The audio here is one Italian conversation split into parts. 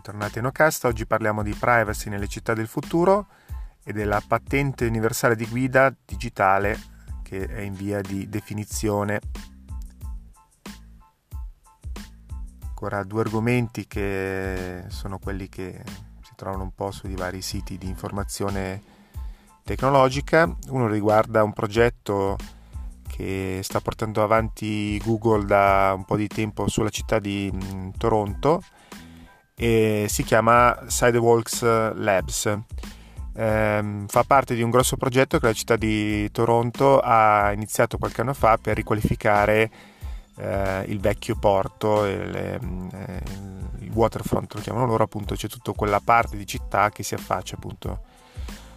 bentornati a Nocast. Oggi parliamo di privacy nelle città del futuro e della patente universale di guida digitale che è in via di definizione. Ancora due argomenti che sono quelli che si trovano un po' sui vari siti di informazione tecnologica. Uno riguarda un progetto che sta portando avanti Google da un po' di tempo sulla città di mm, Toronto e si chiama Sidewalks Labs. Eh, fa parte di un grosso progetto che la città di Toronto ha iniziato qualche anno fa per riqualificare eh, il vecchio porto, il, eh, il, waterfront lo chiamano loro, appunto c'è tutta quella parte di città che si affaccia appunto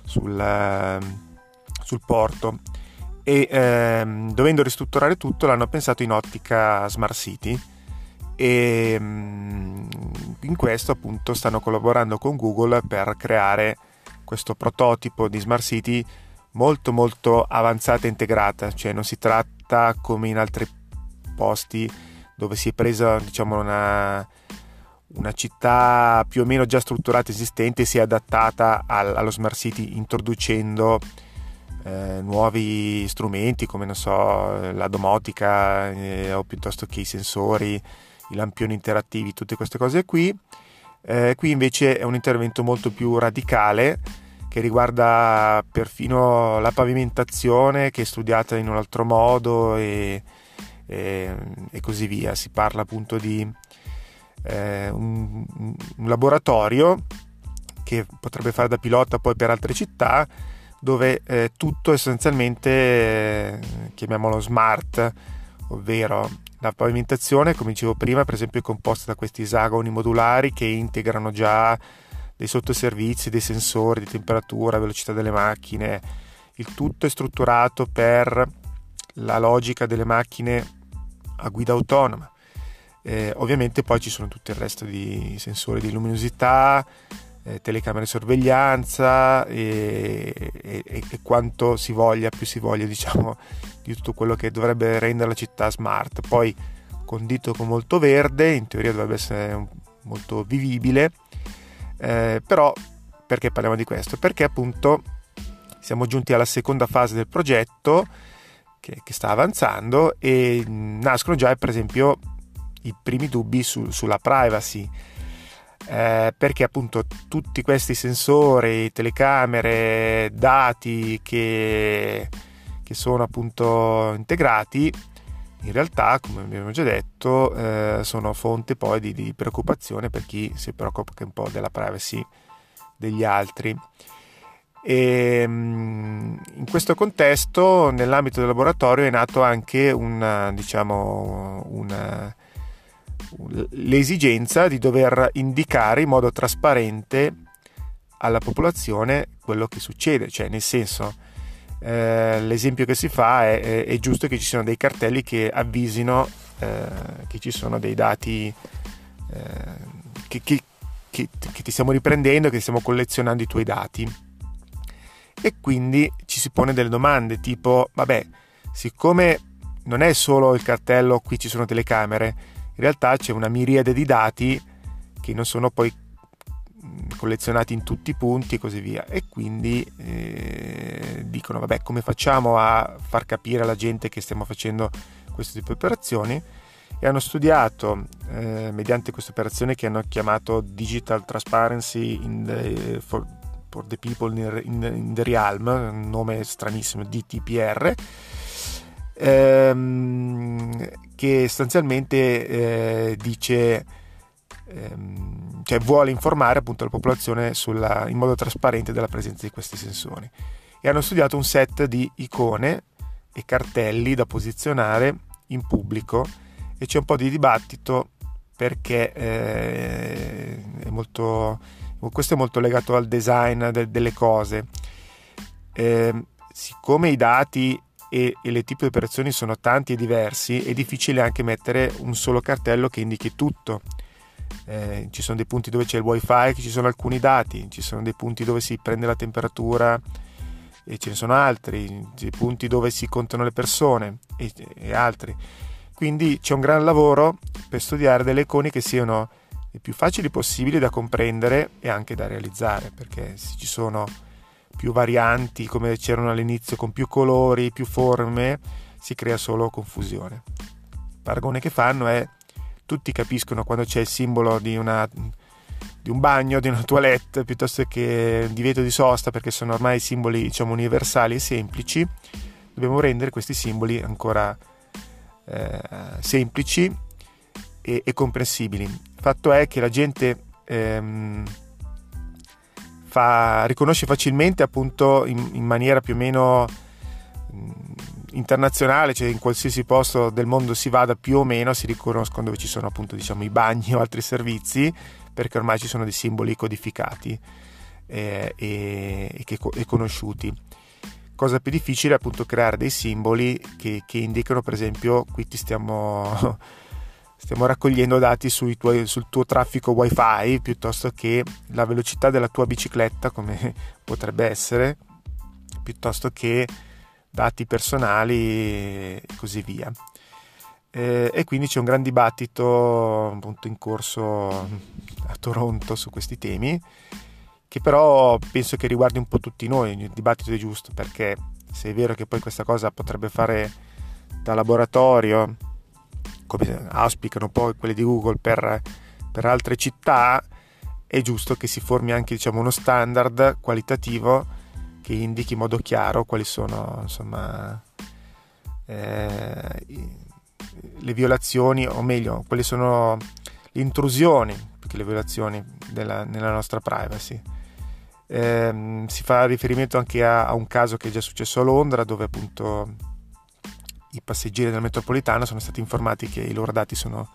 sul, ehm, sul porto e ehm, dovendo ristrutturare tutto l'hanno pensato in ottica smart city e mm, in questo appunto stanno collaborando con Google per creare questo prototipo di smart city molto molto avanzata e integrata. Cioè non si tratta come in altri posti dove si è presa diciamo una, una città più o meno già strutturata esistente e si è adattata al, allo smart city introducendo eh, nuovi strumenti come so, la domotica eh, o piuttosto che i sensori, i lampioni interattivi, tutte queste cose qui. Eh, qui invece è un intervento molto più radicale che riguarda perfino la pavimentazione che è studiata in un altro modo e, e, e così via. Si parla appunto di eh, un, un laboratorio che potrebbe fare da pilota poi per altre città dove eh, tutto essenzialmente, eh, chiamiamolo smart, ovvero la pavimentazione, come dicevo prima, per esempio è composta da questi esagoni modulari che integrano già dei sottoservizi, dei sensori di temperatura, velocità delle macchine, il tutto è strutturato per la logica delle macchine a guida autonoma. Eh, ovviamente poi ci sono tutto il resto di sensori di luminosità, eh, telecamere di sorveglianza e, e, e, quanto si voglia, più si voglia diciamo di tutto quello che dovrebbe rendere la città smart. Poi condito con molto verde, in teoria dovrebbe essere molto vivibile, eh, però perché parliamo di questo? Perché appunto siamo giunti alla seconda fase del progetto che, che sta avanzando e nascono già per esempio i primi dubbi su, sulla privacy eh, perché appunto tutti questi sensori, telecamere, dati che, che sono appunto integrati in realtà, come abbiamo già detto, eh, sono fonte poi di, di, preoccupazione per chi si preoccupa un po' della privacy degli altri. E, mm, in questo contesto, nell'ambito del laboratorio, è nato anche una, diciamo, una, l'esigenza di dover indicare in modo trasparente alla popolazione quello che succede, cioè nel senso eh, l'esempio che si fa è, è, è, giusto che ci siano dei cartelli che avvisino eh, che ci sono dei dati eh, che, che, che, che ti stiamo riprendendo, che stiamo collezionando i tuoi dati. E quindi ci si pone delle domande tipo vabbè siccome non è solo il cartello qui ci sono telecamere in realtà c'è una miriade di dati che non sono poi collezionati in tutti i punti e così via. E quindi eh, dicono vabbè come facciamo a far capire alla gente che stiamo facendo questo tipo di operazioni? E hanno studiato eh, mediante questa operazione che hanno chiamato Digital Transparency the, for, for, the People in, in, the Realm, un nome stranissimo, DTPR, ehm, che sostanzialmente eh, dice, ehm, cioè vuole informare appunto la popolazione sulla, in modo trasparente della presenza di questi sensori. E hanno studiato un set di icone e cartelli da posizionare in pubblico e c'è un po' di dibattito perché eh, è molto, questo è molto legato al design de, delle cose. Eh, siccome i dati e, e le tipi di operazioni sono tanti e diversi, è difficile anche mettere un solo cartello che indichi tutto. Eh, ci sono dei punti dove c'è il wifi, ci sono alcuni dati, ci sono dei punti dove si prende la temperatura e ce ne sono altri, dei punti dove si contano le persone e, e altri. Quindi c'è un gran lavoro per studiare delle icone che siano e più facili possibili da comprendere e anche da realizzare, perché se ci sono più varianti come c'erano all'inizio con più colori, più forme, si crea solo confusione. Il paragone che fanno è tutti capiscono quando c'è il simbolo di, una, di un bagno, di una toilette, piuttosto che il divieto di sosta, perché sono ormai simboli diciamo, universali e semplici, dobbiamo rendere questi simboli ancora eh, semplici e, e, comprensibili. Il fatto è che la gente ehm, fa, riconosce facilmente appunto in, in maniera più o meno mh, internazionale, cioè in qualsiasi posto del mondo si vada più o meno si riconoscono dove ci sono appunto diciamo i bagni o altri servizi perché ormai ci sono dei simboli codificati eh, e, e, che, e conosciuti. Cosa più difficile è appunto creare dei simboli che, che indicano per esempio qui ti stiamo, stiamo raccogliendo dati tuoi, sul tuo traffico wifi piuttosto che la velocità della tua bicicletta come potrebbe essere piuttosto che dati personali e così via. Eh, e quindi c'è un gran dibattito appunto in corso a Toronto su questi temi che però penso che riguardi un po' tutti noi, il dibattito è giusto, perché se è vero che poi questa cosa potrebbe fare da laboratorio, come auspicano poi quelli di Google per, per altre città, è giusto che si formi anche diciamo, uno standard qualitativo che indichi in modo chiaro quali sono insomma, eh, le violazioni, o meglio, quali sono le intrusioni più che le violazioni della, nella nostra privacy. Eh, si fa riferimento anche a, a, un caso che è già successo a Londra dove appunto i passeggeri della metropolitana sono stati informati che i loro dati sono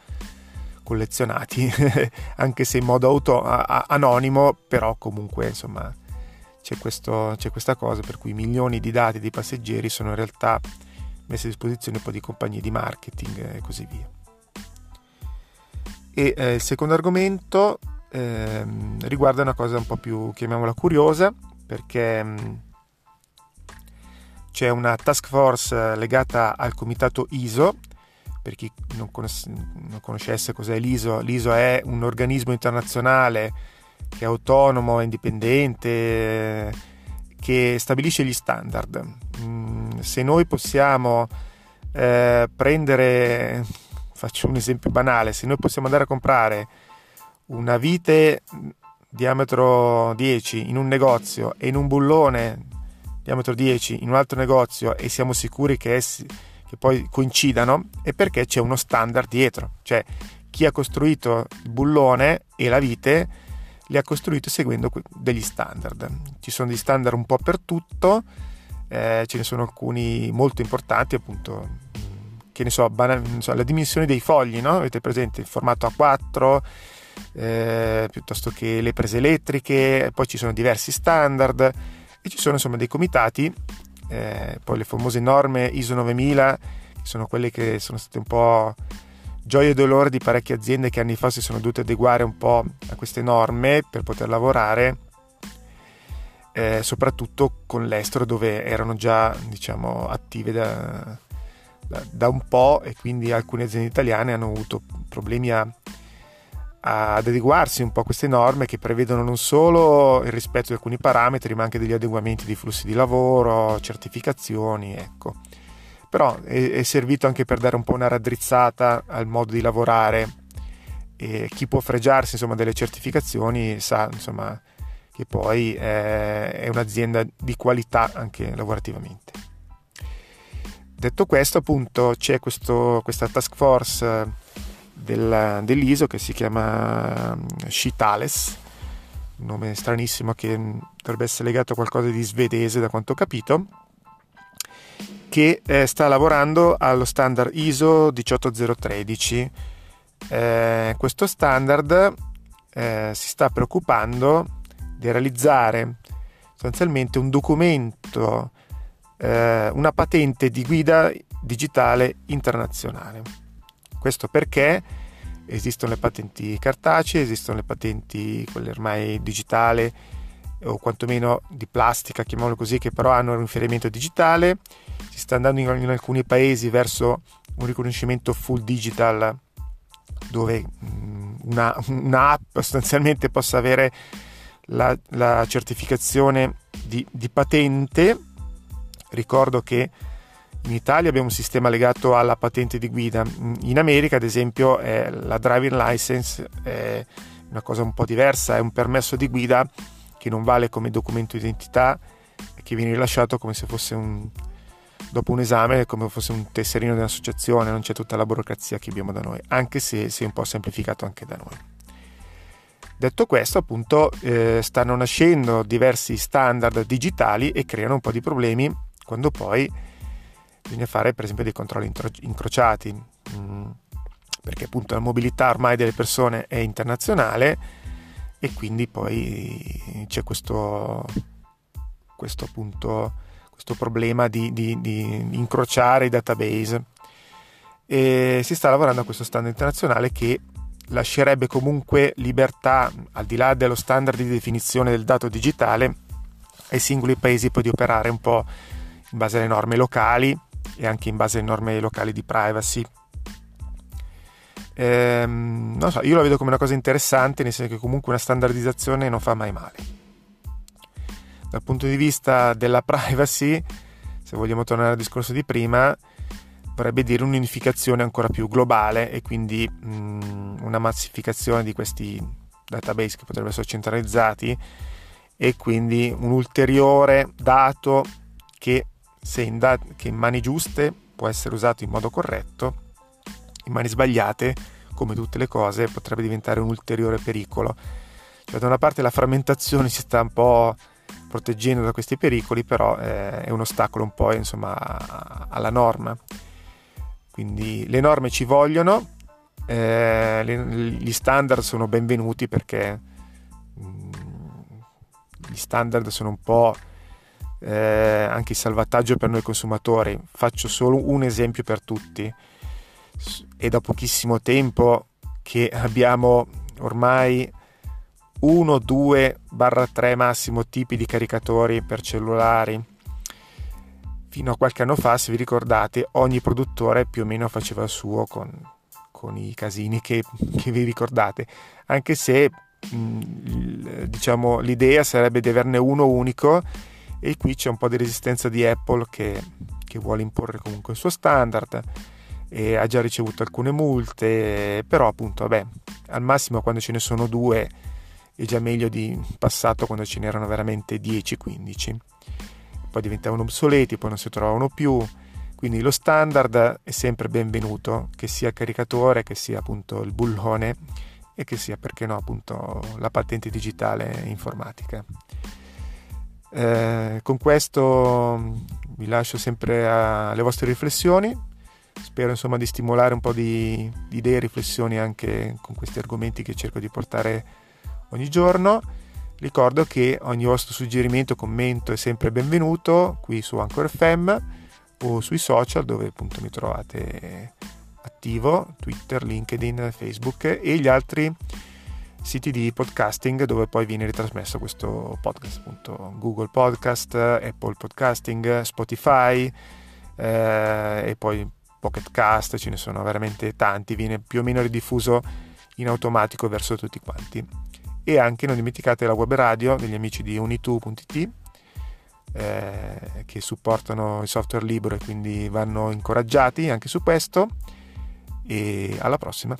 collezionati anche se in modo auto, a, anonimo però comunque insomma c'è, questo, c'è questa cosa per cui milioni di dati dei passeggeri sono in realtà messi a disposizione poi di compagnie di marketing e così via. E eh, il secondo argomento ehm, riguarda una cosa un po' più, chiamiamola curiosa, perché mm, c'è una task force legata al comitato ISO, per chi non, conos- non conoscesse cos'è l'ISO, l'ISO è un organismo internazionale che è autonomo, indipendente, che stabilisce gli standard. Mm, se noi possiamo eh, prendere, faccio un esempio banale, se noi possiamo andare a comprare una vite diametro 10 in un negozio e in un bullone diametro 10 in un altro negozio e siamo sicuri che essi che poi coincidano è perché c'è uno standard dietro, cioè chi ha costruito il bullone e la vite li ha costruiti seguendo degli standard. Ci sono degli standard un po' per tutto, eh, ce ne sono alcuni molto importanti, appunto, che ne so, banal, so la dimensione dei fogli, no? Avete presente il formato A4, eh, piuttosto che le prese elettriche, poi ci sono diversi standard e ci sono insomma dei comitati, eh, poi le famose norme ISO 9000, che sono quelle che sono state un po' gioia e dolore di parecchie aziende che anni fa si sono dovute adeguare un po' a queste norme per poter lavorare. Eh, soprattutto con l'estero dove erano già diciamo attive da, da, da, un po' e quindi alcune aziende italiane hanno avuto problemi a, ad adeguarsi un po' a queste norme che prevedono non solo il rispetto di alcuni parametri, ma anche degli adeguamenti di flussi di lavoro, certificazioni, ecco. Però è, è servito anche per dare un po' una raddrizzata al modo di lavorare e chi può fregiarsi insomma, delle certificazioni sa insomma, che poi è, è un'azienda di qualità anche lavorativamente. Detto questo, appunto, c'è questo, questa task force del, dell'ISO che si chiama Shitales, un nome stranissimo che dovrebbe essere legato a qualcosa di svedese da quanto ho capito, che eh, sta lavorando allo standard ISO 18013. Eh, questo standard eh, si sta preoccupando di realizzare sostanzialmente un documento, eh, una patente di guida digitale internazionale. Questo perché esistono le patenti cartacee, esistono le patenti, quelle ormai digitali o quantomeno di plastica, chiamiamolo così, che però hanno un riferimento digitale. Si sta andando in, in alcuni paesi verso un riconoscimento full digital dove mm, una, un'app sostanzialmente possa avere la, la certificazione di, di patente. Ricordo che in Italia abbiamo un sistema legato alla patente di guida, in America ad esempio eh, la driving license è una cosa un po' diversa, è un permesso di guida che non vale come documento identità e che viene rilasciato come se fosse un, dopo un esame, come se fosse un tesserino di un'associazione, non c'è tutta la burocrazia che abbiamo da noi, anche se si è un po' semplificato anche da noi. Detto questo, appunto, eh, stanno nascendo diversi standard digitali e creano un po' di problemi quando poi bisogna fare per esempio dei controlli incrociati, mm, perché appunto la mobilità ormai delle persone è internazionale e quindi poi c'è questo, questo appunto questo problema di, di, di incrociare i database. E si sta lavorando a questo standard internazionale che lascerebbe comunque libertà, al di là dello standard di definizione del dato digitale, ai singoli paesi poi di operare un po' in base alle norme locali e anche in base alle norme locali di privacy. Ehm, non so, io lo vedo come una cosa interessante, nel senso che comunque una standardizzazione non fa mai male. Dal punto di vista della privacy, se vogliamo tornare al discorso di prima, vorrebbe dire un'unificazione ancora più globale e quindi mh, mm, una massificazione di questi database che potrebbero essere centralizzati e quindi un ulteriore dato che se in, da- che in mani giuste può essere usato in modo corretto, in mani sbagliate, come tutte le cose, potrebbe diventare un ulteriore pericolo. Cioè, da una parte la frammentazione si sta un po' proteggendo da questi pericoli, però eh, è un ostacolo un po' insomma, alla norma. Quindi le norme ci vogliono, eh, le, gli standard sono benvenuti perché mh, mm, gli standard sono un po' eh, anche il salvataggio per noi consumatori. Faccio solo un esempio per tutti. È da pochissimo tempo che abbiamo ormai 1, 2, 3 massimo tipi di caricatori per cellulari fino a qualche anno fa, se vi ricordate, ogni produttore più o meno faceva il suo con, con i casini che, che, vi ricordate, anche se mh, diciamo, l'idea sarebbe di averne uno unico e qui c'è un po' di resistenza di Apple che, che vuole imporre comunque il suo standard e ha già ricevuto alcune multe, però appunto vabbè, al massimo quando ce ne sono due è già meglio di passato quando ce n'erano veramente 10-15 poi diventavano obsoleti, poi non si trovavano più. Quindi lo standard è sempre benvenuto, che sia caricatore, che sia appunto il bullone e che sia, perché no, appunto la patente digitale informatica. Eh, con questo vi lascio sempre alle vostre riflessioni. Spero insomma di stimolare un po' di, di idee e riflessioni anche con questi argomenti che cerco di portare ogni giorno. Ricordo che ogni vostro suggerimento, commento è sempre benvenuto qui su Anchor FM o sui social dove appunto mi trovate attivo, Twitter, LinkedIn, Facebook e gli altri siti di podcasting dove poi viene ritrasmesso questo podcast, appunto Google Podcast, Apple Podcasting, Spotify eh, e poi Pocket Cast, ce ne sono veramente tanti, viene più o meno ridiffuso in automatico verso tutti quanti. E anche non dimenticate la web radio degli amici di unitu.it eh, che supportano il software libero e quindi vanno incoraggiati anche su questo. E alla prossima